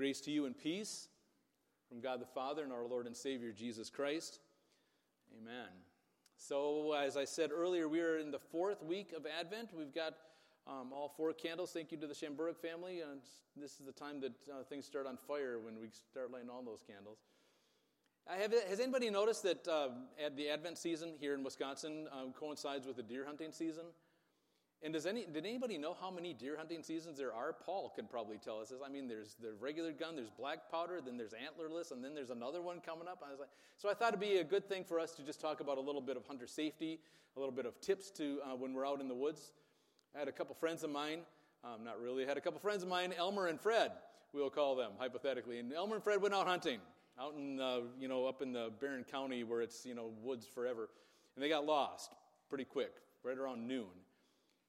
Grace to you and peace from God the Father and our Lord and Savior Jesus Christ. Amen. So, as I said earlier, we are in the fourth week of Advent. We've got um, all four candles. Thank you to the Shamburg family. Uh, this is the time that uh, things start on fire when we start lighting all those candles. Have, has anybody noticed that uh, the Advent season here in Wisconsin uh, coincides with the deer hunting season? And does any, did anybody know how many deer hunting seasons there are? Paul could probably tell us this. I mean, there's the regular gun, there's black powder, then there's antlerless, and then there's another one coming up. I was like, so I thought it'd be a good thing for us to just talk about a little bit of hunter safety, a little bit of tips to uh, when we're out in the woods. I had a couple friends of mine, um, not really, I had a couple friends of mine, Elmer and Fred, we'll call them hypothetically. And Elmer and Fred went out hunting, out in, uh, you know, up in the Barron County where it's, you know, woods forever. And they got lost pretty quick, right around noon.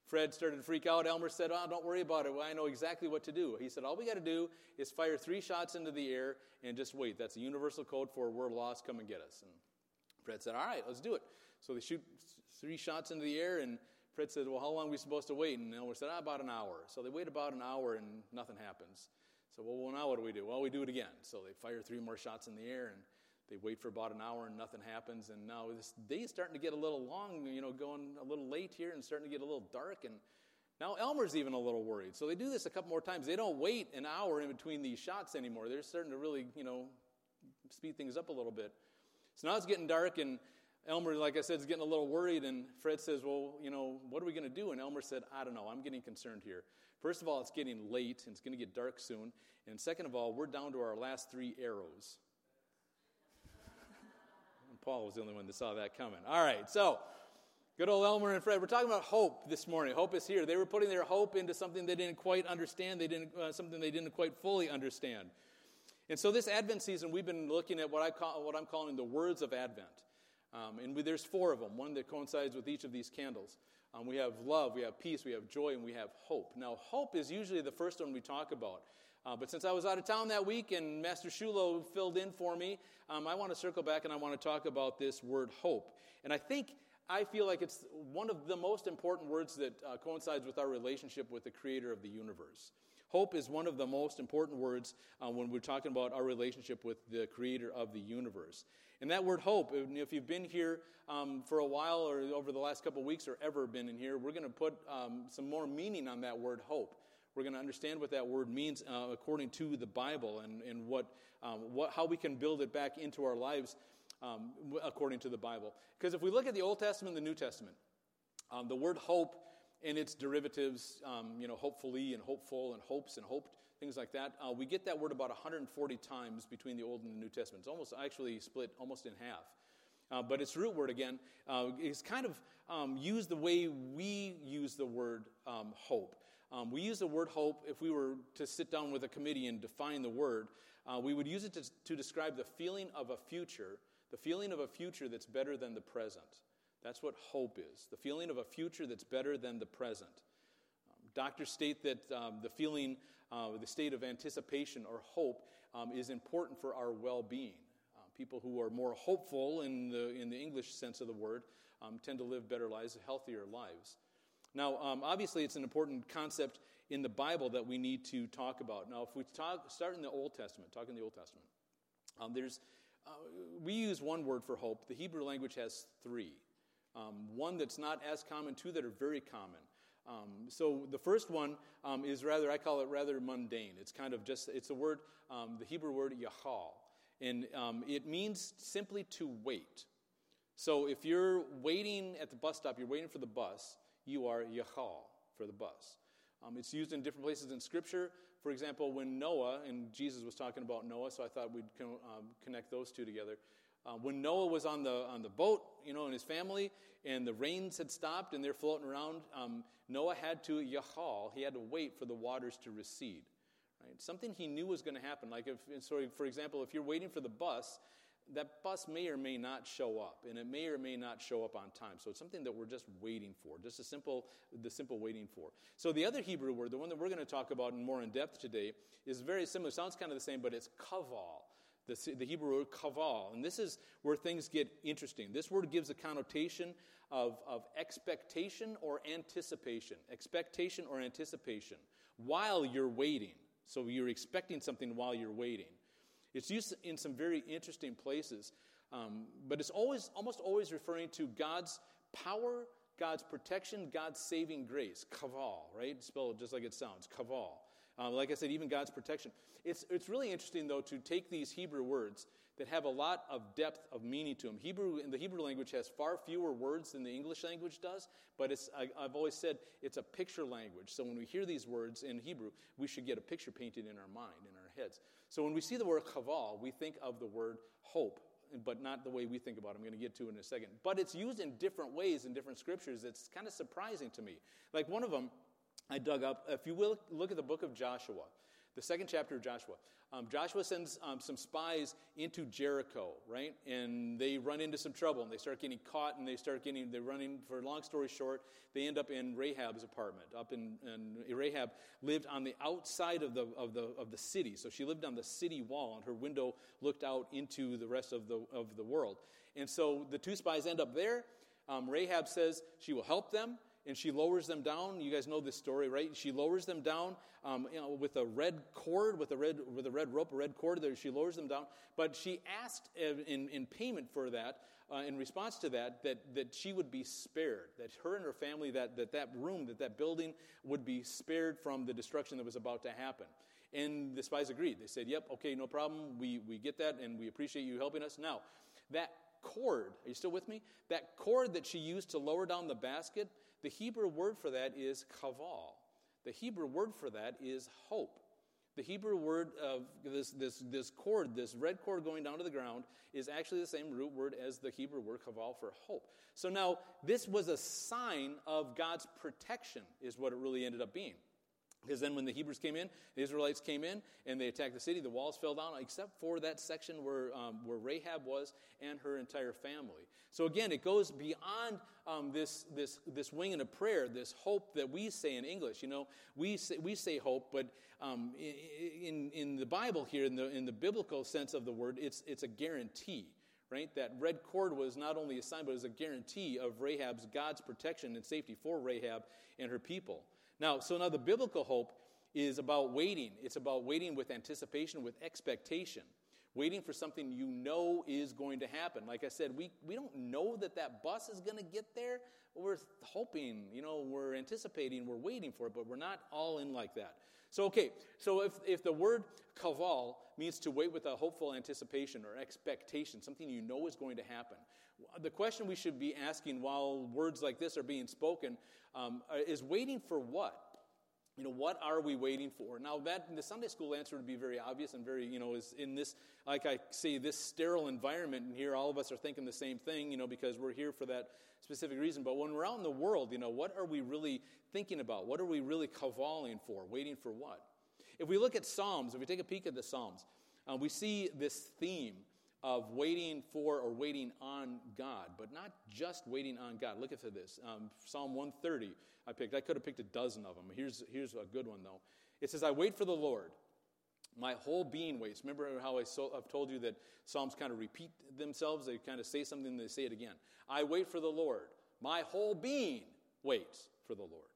Fred started to freak out. Elmer said, Oh, don't worry about it. I know exactly what to do. He said, All we got to do is fire three shots into the air and just wait. That's a universal code for we're lost, come and get us. And Fred said, All right, let's do it. So they shoot three shots into the air, and Fred said, Well, how long are we supposed to wait? And Elmer said, ah, About an hour. So they wait about an hour, and nothing happens. So, well, well, now what do we do? Well, we do it again. So they fire three more shots in the air, and they wait for about an hour and nothing happens. And now this day is starting to get a little long, you know, going a little late here and starting to get a little dark. And now Elmer's even a little worried. So they do this a couple more times. They don't wait an hour in between these shots anymore. They're starting to really, you know, speed things up a little bit. So now it's getting dark, and Elmer, like I said, is getting a little worried. And Fred says, Well, you know, what are we going to do? And Elmer said, I don't know. I'm getting concerned here. First of all, it's getting late, and it's going to get dark soon. And second of all, we're down to our last three arrows. Paul was the only one that saw that coming. All right, so good old Elmer and Fred. We're talking about hope this morning. Hope is here. They were putting their hope into something they didn't quite understand. They didn't uh, something they didn't quite fully understand. And so this Advent season, we've been looking at what I call what I'm calling the words of Advent. Um, and we, there's four of them, one that coincides with each of these candles. Um, we have love, we have peace, we have joy, and we have hope. Now, hope is usually the first one we talk about. Uh, but since I was out of town that week and Master Shulo filled in for me, um, I want to circle back and I want to talk about this word hope. And I think, I feel like it's one of the most important words that uh, coincides with our relationship with the creator of the universe. Hope is one of the most important words uh, when we're talking about our relationship with the creator of the universe. And that word hope, if you've been here um, for a while or over the last couple weeks or ever been in here, we're going to put um, some more meaning on that word hope we're going to understand what that word means uh, according to the Bible and, and what, um, what, how we can build it back into our lives um, according to the Bible. Because if we look at the Old Testament and the New Testament, um, the word hope and its derivatives, um, you know, hopefully and hopeful and hopes and hoped, things like that, uh, we get that word about 140 times between the Old and the New Testament. It's almost actually split almost in half. Uh, but its root word, again, uh, is kind of um, used the way we use the word um, hope. Um, we use the word hope if we were to sit down with a committee and define the word. Uh, we would use it to, to describe the feeling of a future, the feeling of a future that's better than the present. That's what hope is the feeling of a future that's better than the present. Um, doctors state that um, the feeling, uh, the state of anticipation or hope, um, is important for our well being. Uh, people who are more hopeful in the, in the English sense of the word um, tend to live better lives, healthier lives. Now, um, obviously, it's an important concept in the Bible that we need to talk about. Now, if we talk, start in the Old Testament, talk in the Old Testament, um, there's, uh, we use one word for hope. The Hebrew language has three. Um, one that's not as common, two that are very common. Um, so the first one um, is rather, I call it rather mundane. It's kind of just, it's a word, um, the Hebrew word yahal and um, it means simply to wait. So if you're waiting at the bus stop, you're waiting for the bus, you are yachal for the bus. Um, it's used in different places in Scripture. For example, when Noah, and Jesus was talking about Noah, so I thought we'd um, connect those two together. Uh, when Noah was on the, on the boat, you know, and his family, and the rains had stopped and they're floating around, um, Noah had to yachal, he had to wait for the waters to recede. Right? Something he knew was going to happen. Like, if, so for example, if you're waiting for the bus, that bus may or may not show up, and it may or may not show up on time. So it's something that we're just waiting for, just a simple, the simple waiting for. So the other Hebrew word, the one that we're going to talk about in more in depth today, is very similar. Sounds kind of the same, but it's kaval. The, the Hebrew word kaval. And this is where things get interesting. This word gives a connotation of, of expectation or anticipation. Expectation or anticipation while you're waiting. So you're expecting something while you're waiting. It's used in some very interesting places, um, but it's always, almost always referring to God's power, God's protection, God's saving grace. Kaval, right? Spelled just like it sounds. Kaval. Um, like I said, even God's protection. It's, it's really interesting, though, to take these Hebrew words that have a lot of depth of meaning to them. Hebrew, in the Hebrew language, has far fewer words than the English language does, but it's, I, have always said it's a picture language. So when we hear these words in Hebrew, we should get a picture painted in our mind, in our heads. So when we see the word chaval, we think of the word hope, but not the way we think about it. I'm going to get to it in a second. But it's used in different ways in different scriptures. It's kind of surprising to me. Like one of them, I dug up. If you will look at the book of Joshua, the second chapter of Joshua. Um, Joshua sends um, some spies into Jericho, right? And they run into some trouble and they start getting caught and they start getting, they're running, for long story short, they end up in Rahab's apartment. Up in, and Rahab lived on the outside of the, of, the, of the city. So she lived on the city wall and her window looked out into the rest of the, of the world. And so the two spies end up there. Um, Rahab says she will help them and she lowers them down. You guys know this story, right? She lowers them down um, you know, with a red cord, with a red, with a red rope, a red cord. There, she lowers them down. But she asked in, in payment for that, uh, in response to that, that, that she would be spared, that her and her family, that, that that room, that that building would be spared from the destruction that was about to happen. And the spies agreed. They said, yep, okay, no problem. We, we get that, and we appreciate you helping us. Now, that cord, are you still with me? That cord that she used to lower down the basket, the Hebrew word for that is kaval. The Hebrew word for that is hope. The Hebrew word of this, this, this cord, this red cord going down to the ground, is actually the same root word as the Hebrew word kaval for hope. So now, this was a sign of God's protection, is what it really ended up being. Because then when the Hebrews came in, the Israelites came in and they attacked the city, the walls fell down, except for that section where, um, where Rahab was and her entire family. So again, it goes beyond um, this, this, this wing and a prayer, this hope that we say in English. You know, we say, we say hope, but um, in, in the Bible here, in the, in the biblical sense of the word, it's, it's a guarantee right? That red cord was not only a sign, but it was a guarantee of Rahab's God's protection and safety for Rahab and her people. Now, so now the biblical hope is about waiting. It's about waiting with anticipation, with expectation, waiting for something you know is going to happen. Like I said, we, we don't know that that bus is going to get there. We're hoping, you know, we're anticipating, we're waiting for it, but we're not all in like that. So, okay, so if, if the word kaval means to wait with a hopeful anticipation or expectation, something you know is going to happen, the question we should be asking while words like this are being spoken um, uh, is waiting for what? You know, what are we waiting for? Now, that the Sunday school answer would be very obvious and very, you know, is in this, like I say, this sterile environment, and here all of us are thinking the same thing, you know, because we're here for that specific reason. But when we're out in the world, you know, what are we really thinking about? What are we really cavalling for? Waiting for what? If we look at Psalms, if we take a peek at the Psalms, uh, we see this theme of waiting for or waiting on God, but not just waiting on God. Look at this um, Psalm 130. I picked. I could have picked a dozen of them. Here's here's a good one though. It says, "I wait for the Lord." My whole being waits. Remember how I so, I've told you that Psalms kind of repeat themselves? They kind of say something, and they say it again. I wait for the Lord. My whole being waits for the Lord.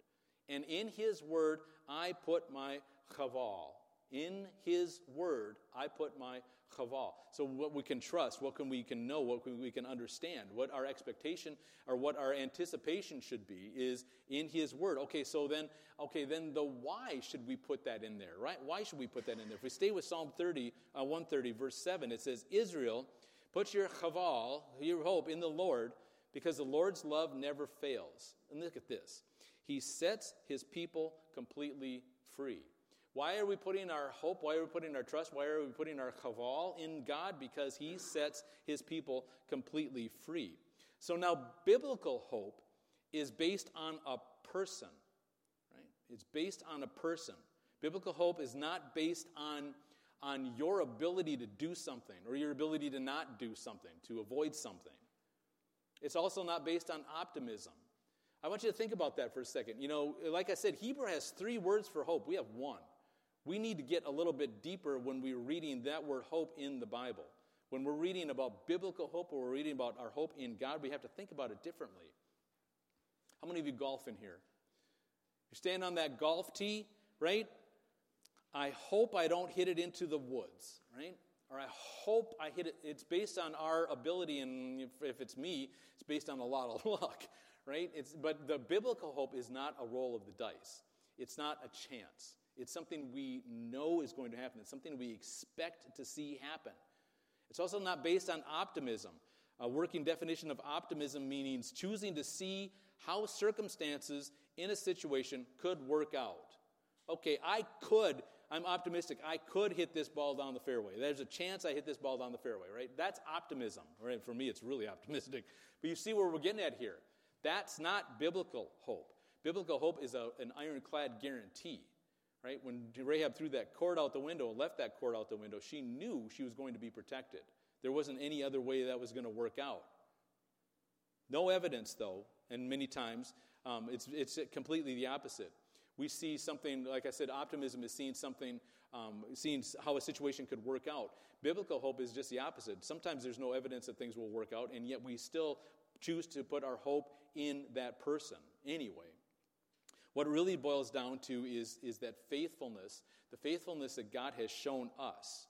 And in His word, I put my chaval. In His word, I put my chaval. So what we can trust, what can we can know, what we can understand, what our expectation or what our anticipation should be is in His Word. Okay, so then, okay, then the why should we put that in there, right? Why should we put that in there? If we stay with Psalm 30, uh, 130, verse 7, it says, Israel, put your chaval, your hope in the Lord, because the Lord's love never fails. And look at this. He sets his people completely free. Why are we putting our hope? Why are we putting our trust? Why are we putting our chaval in God? Because He sets His people completely free. So now, biblical hope is based on a person, right? It's based on a person. Biblical hope is not based on, on your ability to do something or your ability to not do something, to avoid something. It's also not based on optimism. I want you to think about that for a second. You know, like I said, Hebrew has three words for hope. We have one. We need to get a little bit deeper when we're reading that word hope in the Bible. When we're reading about biblical hope or we're reading about our hope in God, we have to think about it differently. How many of you golf in here? You're standing on that golf tee, right? I hope I don't hit it into the woods, right? Or I hope I hit it. It's based on our ability, and if, if it's me, it's based on a lot of luck, right? It's, but the biblical hope is not a roll of the dice, it's not a chance. It's something we know is going to happen, it's something we expect to see happen. It's also not based on optimism. A working definition of optimism means choosing to see how circumstances in a situation could work out. Okay, I could, I'm optimistic, I could hit this ball down the fairway. There's a chance I hit this ball down the fairway, right? That's optimism, right? For me, it's really optimistic. But you see where we're getting at here. That's not biblical hope. Biblical hope is a, an ironclad guarantee, right? When Rahab threw that cord out the window, left that cord out the window, she knew she was going to be protected. There wasn't any other way that was going to work out. No evidence, though, and many times um, it's, it's completely the opposite. We see something, like I said, optimism is seeing something, um, seeing how a situation could work out. Biblical hope is just the opposite. Sometimes there's no evidence that things will work out, and yet we still choose to put our hope in that person anyway. What really boils down to is, is that faithfulness, the faithfulness that God has shown us,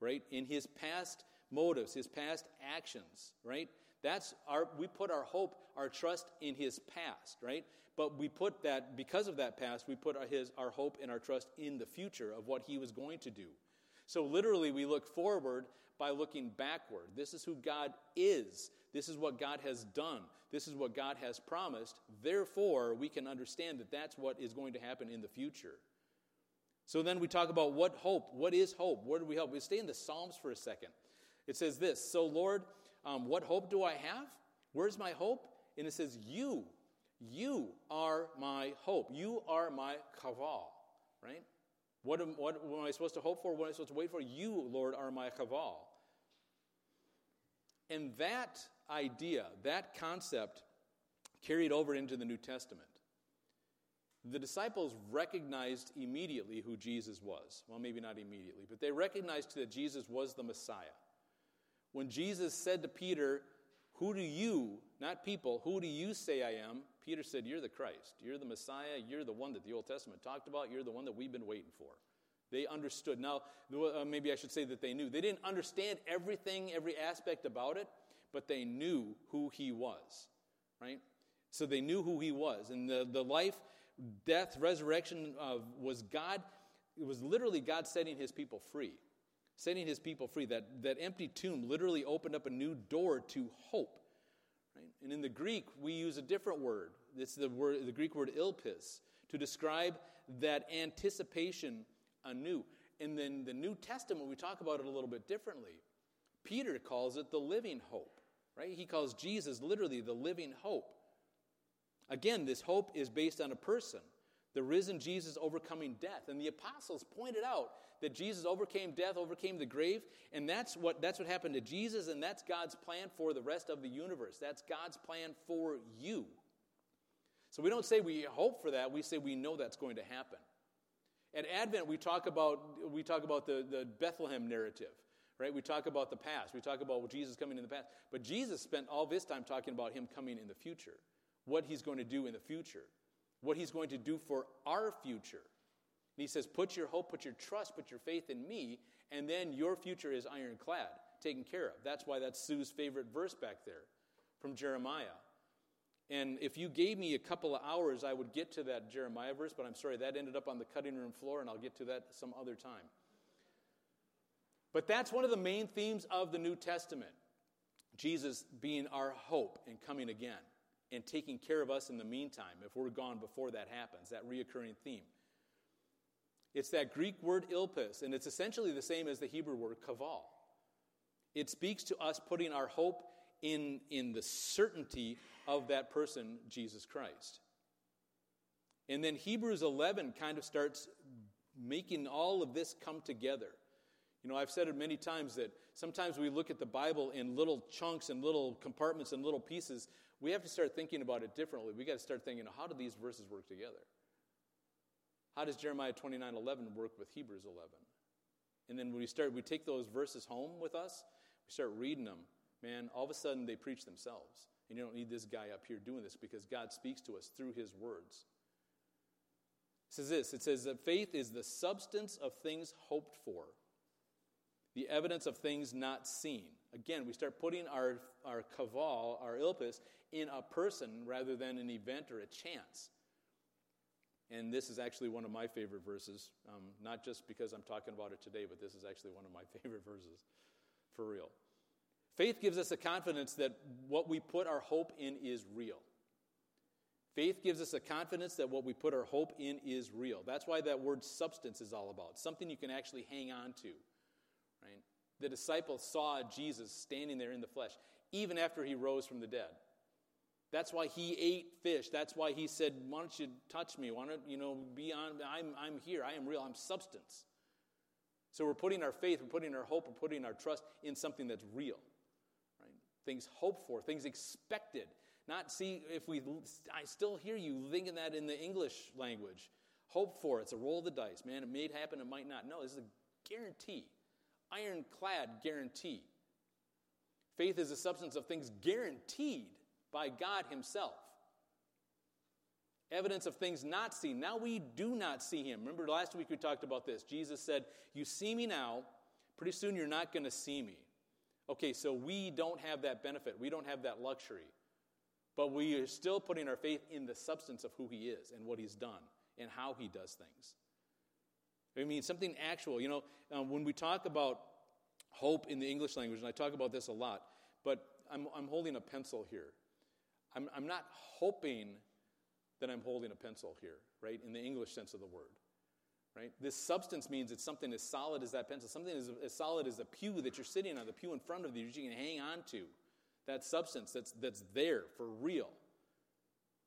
right, in his past motives, his past actions, right? That's our, we put our hope, our trust in his past, right? But we put that, because of that past, we put his, our hope and our trust in the future of what he was going to do. So literally, we look forward by looking backward. This is who God is. This is what God has done. This is what God has promised. Therefore, we can understand that that's what is going to happen in the future. So then we talk about what hope. What is hope? Where do we hope? We stay in the Psalms for a second. It says this So, Lord, um, what hope do I have? Where's my hope? And it says, You, you are my hope. You are my kaval, right? What am, what, am I supposed to hope for? What am I supposed to wait for? You, Lord, are my kaval. And that idea, that concept, carried over into the New Testament. The disciples recognized immediately who Jesus was. Well, maybe not immediately, but they recognized that Jesus was the Messiah. When Jesus said to Peter, Who do you, not people, who do you say I am? Peter said, You're the Christ. You're the Messiah. You're the one that the Old Testament talked about. You're the one that we've been waiting for. They understood. Now, uh, maybe I should say that they knew. They didn't understand everything, every aspect about it, but they knew who he was, right? So they knew who he was. And the, the life, death, resurrection of, was God, it was literally God setting his people free setting his people free. That, that empty tomb literally opened up a new door to hope. Right? And in the Greek, we use a different word. It's the, word, the Greek word ilpis to describe that anticipation anew. And then the New Testament, we talk about it a little bit differently. Peter calls it the living hope, right? He calls Jesus literally the living hope. Again, this hope is based on a person, the risen Jesus overcoming death. And the apostles pointed out that Jesus overcame death, overcame the grave, and that's what, that's what happened to Jesus, and that's God's plan for the rest of the universe. That's God's plan for you. So we don't say we hope for that, we say we know that's going to happen. At Advent, we talk about, we talk about the, the Bethlehem narrative, right? We talk about the past. We talk about Jesus coming in the past. But Jesus spent all this time talking about him coming in the future, what he's going to do in the future, what he's going to do for our future. And he says, Put your hope, put your trust, put your faith in me, and then your future is ironclad, taken care of. That's why that's Sue's favorite verse back there from Jeremiah. And if you gave me a couple of hours, I would get to that Jeremiah verse, but I'm sorry, that ended up on the cutting room floor, and I'll get to that some other time. But that's one of the main themes of the New Testament Jesus being our hope and coming again and taking care of us in the meantime if we're gone before that happens, that reoccurring theme. It's that Greek word ilpis, and it's essentially the same as the Hebrew word kaval. It speaks to us putting our hope in, in the certainty of that person, Jesus Christ. And then Hebrews 11 kind of starts making all of this come together. You know, I've said it many times that sometimes we look at the Bible in little chunks and little compartments and little pieces. We have to start thinking about it differently. We got to start thinking, how do these verses work together? How does Jeremiah 29 11 work with Hebrews 11? And then when we start, we take those verses home with us, we start reading them, man, all of a sudden they preach themselves. And you don't need this guy up here doing this because God speaks to us through his words. It says this it says that faith is the substance of things hoped for, the evidence of things not seen. Again, we start putting our, our kaval, our ilpus, in a person rather than an event or a chance. And this is actually one of my favorite verses, um, not just because I'm talking about it today, but this is actually one of my favorite verses for real. Faith gives us a confidence that what we put our hope in is real. Faith gives us a confidence that what we put our hope in is real. That's why that word substance is all about something you can actually hang on to. Right? The disciples saw Jesus standing there in the flesh, even after he rose from the dead. That's why he ate fish. That's why he said, Why don't you touch me? Why don't you know be on I'm I'm here. I am real. I'm substance. So we're putting our faith, we're putting our hope, we're putting our trust in something that's real. Things hoped for, things expected. Not see if we I still hear you thinking that in the English language. Hope for, it's a roll of the dice. Man, it may happen, it might not. No, this is a guarantee. Ironclad guarantee. Faith is a substance of things guaranteed by God Himself. Evidence of things not seen. Now we do not see Him. Remember last week we talked about this. Jesus said, You see me now, pretty soon you're not going to see me. Okay, so we don't have that benefit. We don't have that luxury. But we are still putting our faith in the substance of who He is and what He's done and how He does things. I mean, something actual. You know, um, when we talk about hope in the English language, and I talk about this a lot, but I'm, I'm holding a pencil here. I'm, I'm not hoping that I'm holding a pencil here, right, in the English sense of the word. Right? This substance means it's something as solid as that pencil, something as, as solid as the pew that you're sitting on, the pew in front of you that you can hang on to. That substance that's, that's there for real.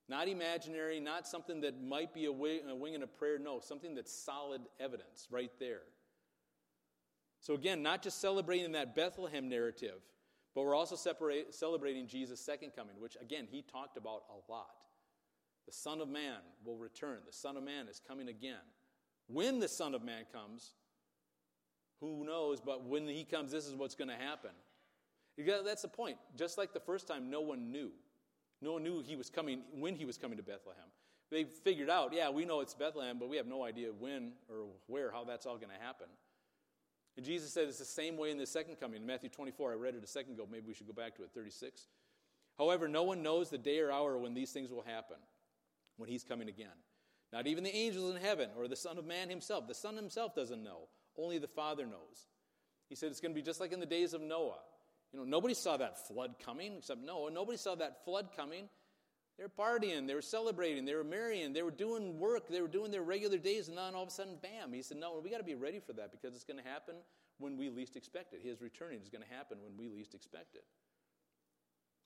Not imaginary, not something that might be a wing, a wing and a prayer. No, something that's solid evidence right there. So, again, not just celebrating that Bethlehem narrative, but we're also celebrating Jesus' second coming, which, again, he talked about a lot. The Son of Man will return. The Son of Man is coming again. When the Son of Man comes, who knows, but when he comes, this is what's going to happen. That's the point. Just like the first time, no one knew. No one knew he was coming when he was coming to Bethlehem. They figured out, yeah, we know it's Bethlehem, but we have no idea when or where, how that's all going to happen. And Jesus said it's the same way in the second coming. In Matthew 24, I read it a second ago. Maybe we should go back to it, 36. However, no one knows the day or hour when these things will happen, when he's coming again. Not even the angels in heaven or the Son of Man himself. The Son himself doesn't know. Only the Father knows. He said it's going to be just like in the days of Noah. You know, nobody saw that flood coming except Noah. Nobody saw that flood coming they were partying, they were celebrating, they were marrying, they were doing work, they were doing their regular days, and then all of a sudden, bam. He said, No, we got to be ready for that because it's going to happen when we least expect it. His returning is going to happen when we least expect it.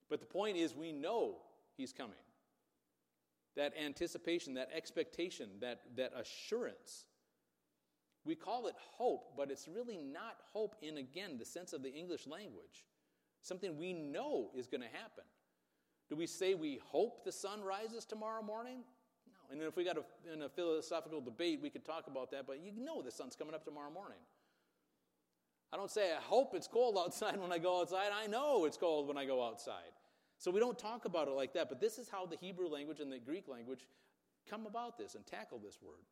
But the point is, we know He's coming. That anticipation, that expectation, that, that assurance. We call it hope, but it's really not hope in, again, the sense of the English language. Something we know is going to happen. Do we say we hope the sun rises tomorrow morning? No. And if we got a, in a philosophical debate, we could talk about that, but you know the sun's coming up tomorrow morning. I don't say I hope it's cold outside when I go outside. I know it's cold when I go outside. So we don't talk about it like that, but this is how the Hebrew language and the Greek language come about this and tackle this word.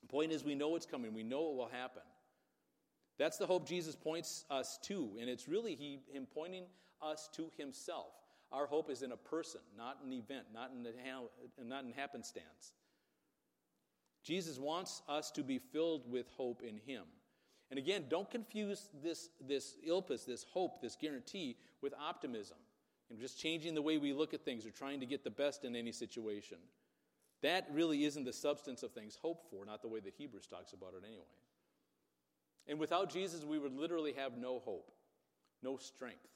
The point is, we know it's coming, we know it will happen. That's the hope Jesus points us to, and it's really he, Him pointing us to Himself. Our hope is in a person, not an event, not in, the, not in happenstance. Jesus wants us to be filled with hope in Him. And again, don't confuse this, this ilpus, this hope, this guarantee, with optimism. Just changing the way we look at things or trying to get the best in any situation. That really isn't the substance of things hoped for, not the way that Hebrews talks about it anyway. And without Jesus, we would literally have no hope, no strength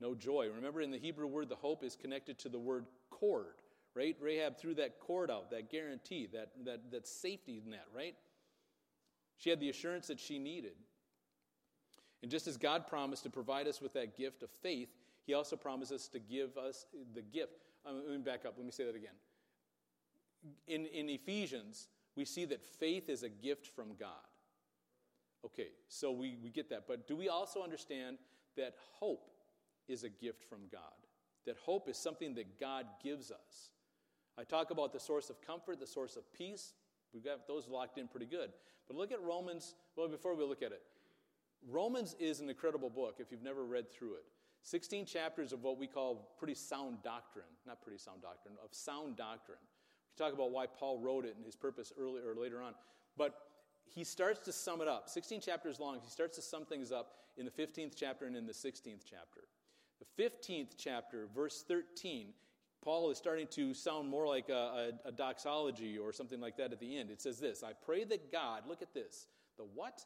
no joy. Remember, in the Hebrew word, the hope is connected to the word cord, right? Rahab threw that cord out, that guarantee, that, that, that safety net, right? She had the assurance that she needed. And just as God promised to provide us with that gift of faith, He also promises to give us the gift. Um, let me back up. Let me say that again. In, in Ephesians, we see that faith is a gift from God. Okay, so we, we get that. But do we also understand that hope is a gift from God. That hope is something that God gives us. I talk about the source of comfort, the source of peace. We've got those locked in pretty good. But look at Romans. Well, before we look at it, Romans is an incredible book if you've never read through it. 16 chapters of what we call pretty sound doctrine, not pretty sound doctrine, of sound doctrine. We can talk about why Paul wrote it and his purpose earlier or later on. But he starts to sum it up. 16 chapters long. He starts to sum things up in the 15th chapter and in the 16th chapter. The 15th chapter, verse 13, Paul is starting to sound more like a, a, a, doxology or something like that at the end. It says this I pray that God, look at this, the what?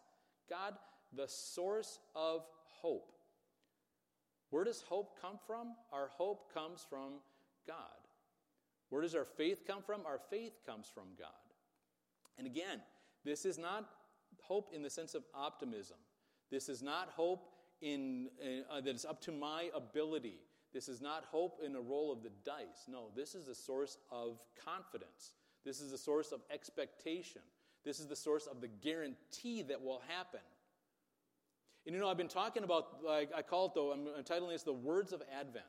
God, the source of hope. Where does hope come from? Our hope comes from God. Where does our faith come from? Our faith comes from God. And again, this is not hope in the sense of optimism. This is not hope in, uh, that it's up to my ability. This is not hope in a roll of the dice. No, this is a source of confidence. This is a source of expectation. This is the source of the guarantee that will happen. And you know, I've been talking about, like, I call it though, I'm entitling this the words of Advent,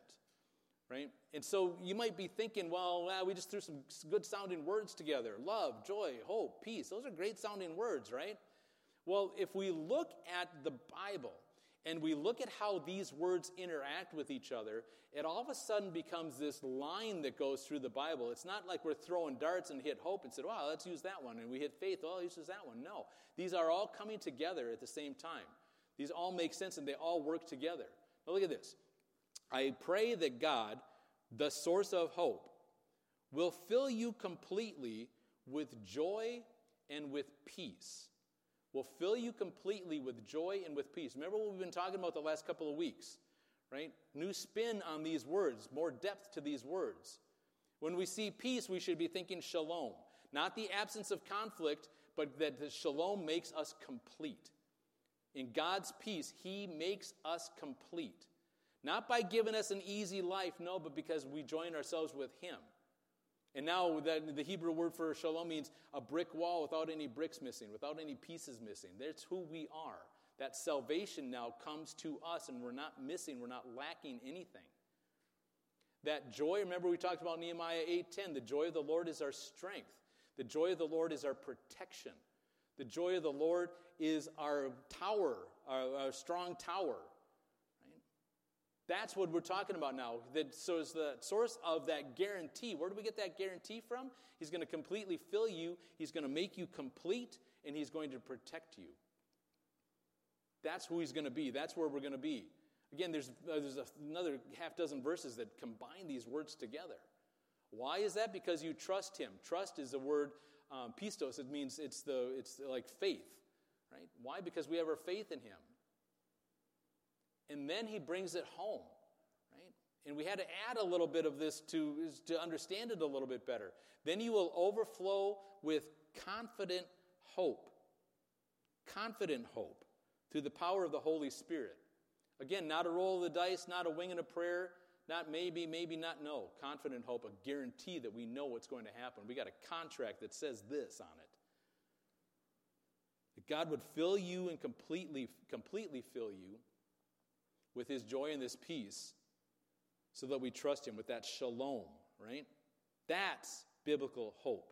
right? And so you might be thinking, well, well, we just threw some good sounding words together love, joy, hope, peace. Those are great sounding words, right? Well, if we look at the Bible, and we look at how these words interact with each other, it all of a sudden becomes this line that goes through the Bible. It's not like we're throwing darts and hit hope and said, wow, let's use that one. And we hit faith, well, let's use that one. No. These are all coming together at the same time. These all make sense and they all work together. Now look at this. I pray that God, the source of hope, will fill you completely with joy and with peace will fill you completely with joy and with peace. Remember what we've been talking about the last couple of weeks, right? New spin on these words, more depth to these words. When we see peace, we should be thinking shalom, not the absence of conflict, but that the shalom makes us complete. In God's peace, He makes us complete. Not by giving us an easy life, no, but because we join ourselves with Him. And now the Hebrew word for shalom means a brick wall without any bricks missing, without any pieces missing. That's who we are. That salvation now comes to us and we're not missing, we're not lacking anything. That joy, remember we talked about Nehemiah 8:10, the joy of the Lord is our strength. The joy of the Lord is our protection. The joy of the Lord is our tower, our, our strong tower. Right? That's what we're talking about now. That, so is the source of that guarantee. Where do we get that guarantee from? He's going to completely fill you, He's going to make you complete, and He's going to protect you. That's who He's going to be. That's where we're going to be. Again, there's, uh, there's another half dozen verses that combine these words together. Why is that? Because you trust Him. Trust is the word um, pistos. It means it's, the, it's like faith, right? Why? Because we have our faith in Him. And then he brings it home, right? And we had to add a little bit of this to, to understand it a little bit better. Then you will overflow with confident hope. Confident hope through the power of the Holy Spirit. Again, not a roll of the dice, not a wing and a prayer, not maybe, maybe not no. Confident hope, a guarantee that we know what's going to happen. We got a contract that says this on it. That God would fill you and completely, completely fill you with his joy and this peace so that we trust him with that shalom, right? That's biblical hope.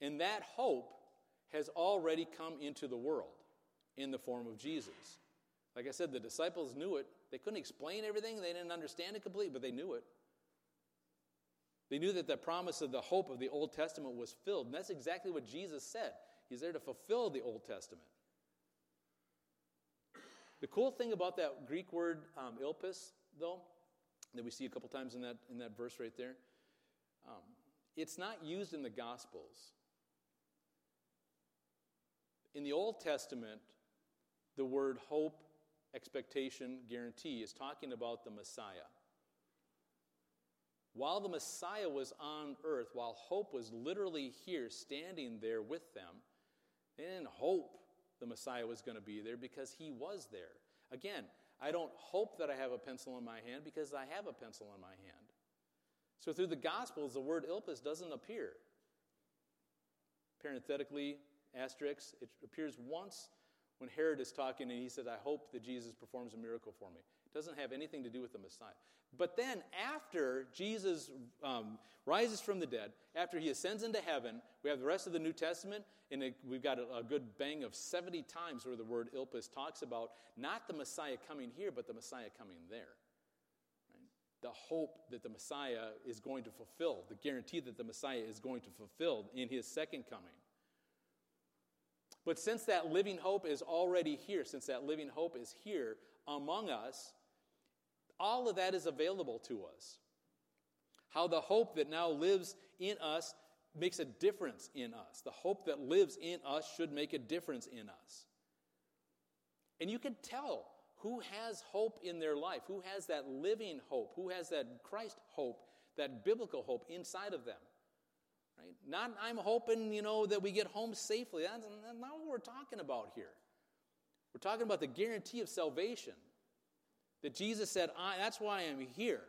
And that hope has already come into the world in the form of Jesus. Like I said, the disciples knew it. They couldn't explain everything, they didn't understand it completely, but they knew it. They knew that the promise of the hope of the Old Testament was filled. And that's exactly what Jesus said. He's there to fulfill the Old Testament. The cool thing about that Greek word um, ilpis, though, that we see a couple times in that, in that verse right there, um, it's not used in the Gospels. In the Old Testament, the word hope, expectation, guarantee is talking about the Messiah. While the Messiah was on earth, while hope was literally here, standing there with them, they didn't hope the Messiah was going to be there because he was there. Again, I don't hope that I have a pencil in my hand because I have a pencil in my hand. So through the Gospels, the word ilpis doesn't appear. Parenthetically, asterisk, it appears once when Herod is talking and he says, I hope that Jesus performs a miracle for me. It doesn't have anything to do with the Messiah. But then, after Jesus um, rises from the dead, after he ascends into heaven, we have the rest of the New Testament, and it, we've got a, a, good bang of 70 times where the word Ilpis talks about not the Messiah coming here, but the Messiah coming there. The hope that the Messiah is going to fulfill, the guarantee that the Messiah is going to fulfill in his second coming. But since that living hope is already here, since that living hope is here among us, all of that is available to us. How the hope that now lives in us makes a difference in us. The hope that lives in us should make a difference in us. And you can tell who has hope in their life, who has that living hope, who has that Christ hope, that biblical hope inside of them. Right? Not I'm hoping, you know, that we get home safely. That's not what we're talking about here. We're talking about the guarantee of salvation. That Jesus said, That's why I'm here.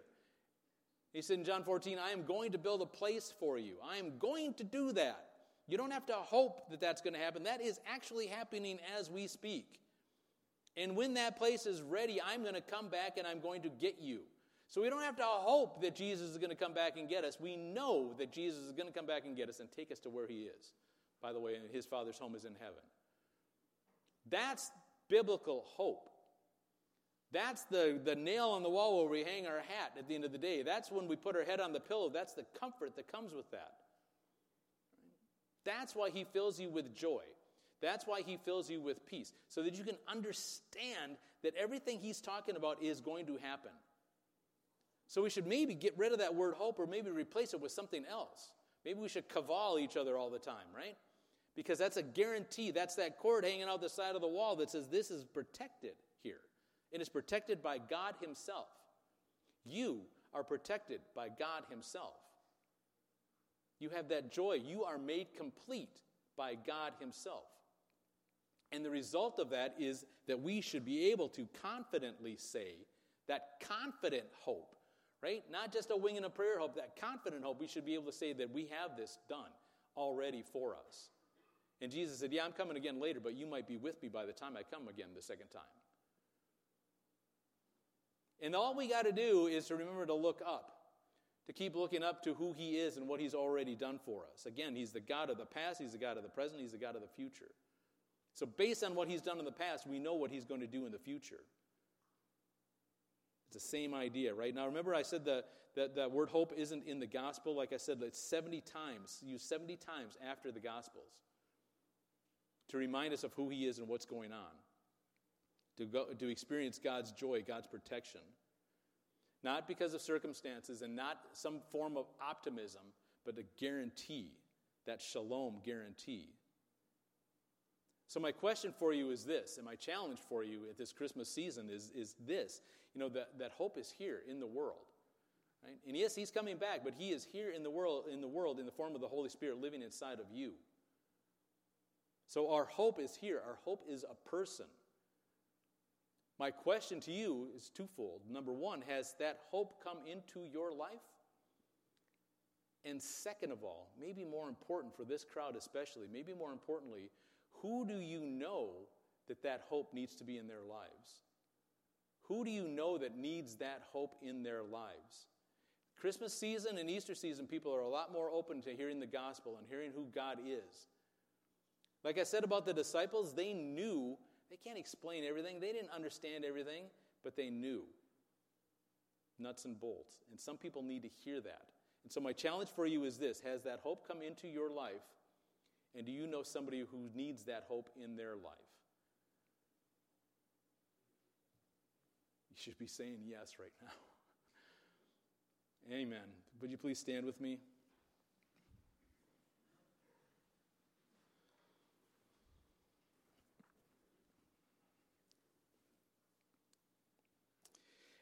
He said in John 14, I am going to build a place for you. I am going to do that. You don't have to hope that that's going to happen. That is actually happening as we speak. And when that place is ready, I'm going to come back and I'm going to get you. So we don't have to hope that Jesus is going to come back and get us. We know that Jesus is going to come back and get us and take us to where he is. By the way, his Father's home is in heaven. That's biblical hope. That's the, the nail on the wall where we hang our hat at the end of the day. That's when we put our head on the pillow. That's the comfort that comes with that. That's why he fills you with joy. That's why he fills you with peace, so that you can understand that everything he's talking about is going to happen. So we should maybe get rid of that word hope or maybe replace it with something else. Maybe we should cavall each other all the time, right? Because that's a guarantee. That's that cord hanging out the side of the wall that says this is protected here. and It is protected by God Himself. You are protected by God Himself. You have that joy. You are made complete by God Himself. And the result of that is that we should be able to confidently say that confident hope, right? Not just a wing and a prayer hope, that confident hope, we should be able to say that we have this done already for us. And Jesus said, Yeah, I'm coming again later, but you might be with me by the time I come again the second time. And all we got to do is to remember to look up, to keep looking up to who He is and what He's already done for us. Again, He's the God of the past, He's the God of the present, He's the God of the future. So, based on what He's done in the past, we know what He's going to do in the future. The same idea, right? Now, remember, I said that that, that word hope isn't in the gospel. Like I said, it's 70 times, used 70 times after the gospels to remind us of who He is and what's going on to, go, to experience God's joy, God's protection. Not because of circumstances and not some form of optimism, but a guarantee, that shalom guarantee. So, my question for you is this, and my challenge for you at this Christmas season is, is this you know, that, that hope is here in the world. Right? And yes, he's coming back, but he is here in the world in the world in the form of the Holy Spirit living inside of you. So our hope is here. Our hope is a person. My question to you is twofold. Number one, has that hope come into your life? And second of all, maybe more important for this crowd especially, maybe more importantly, who do you know that that hope needs to be in their lives? Who do you know that needs that hope in their lives? Christmas season and Easter season, people are a lot more open to hearing the gospel and hearing who God is. Like I said about the disciples, they knew they can't explain everything, they didn't understand everything, but they knew nuts and bolts. And some people need to hear that. And so, my challenge for you is this Has that hope come into your life? And do you know somebody who needs that hope in their life? You should be saying yes right now. Amen. Would you please stand with me?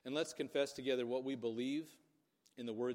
And let's confess together what we believe in the words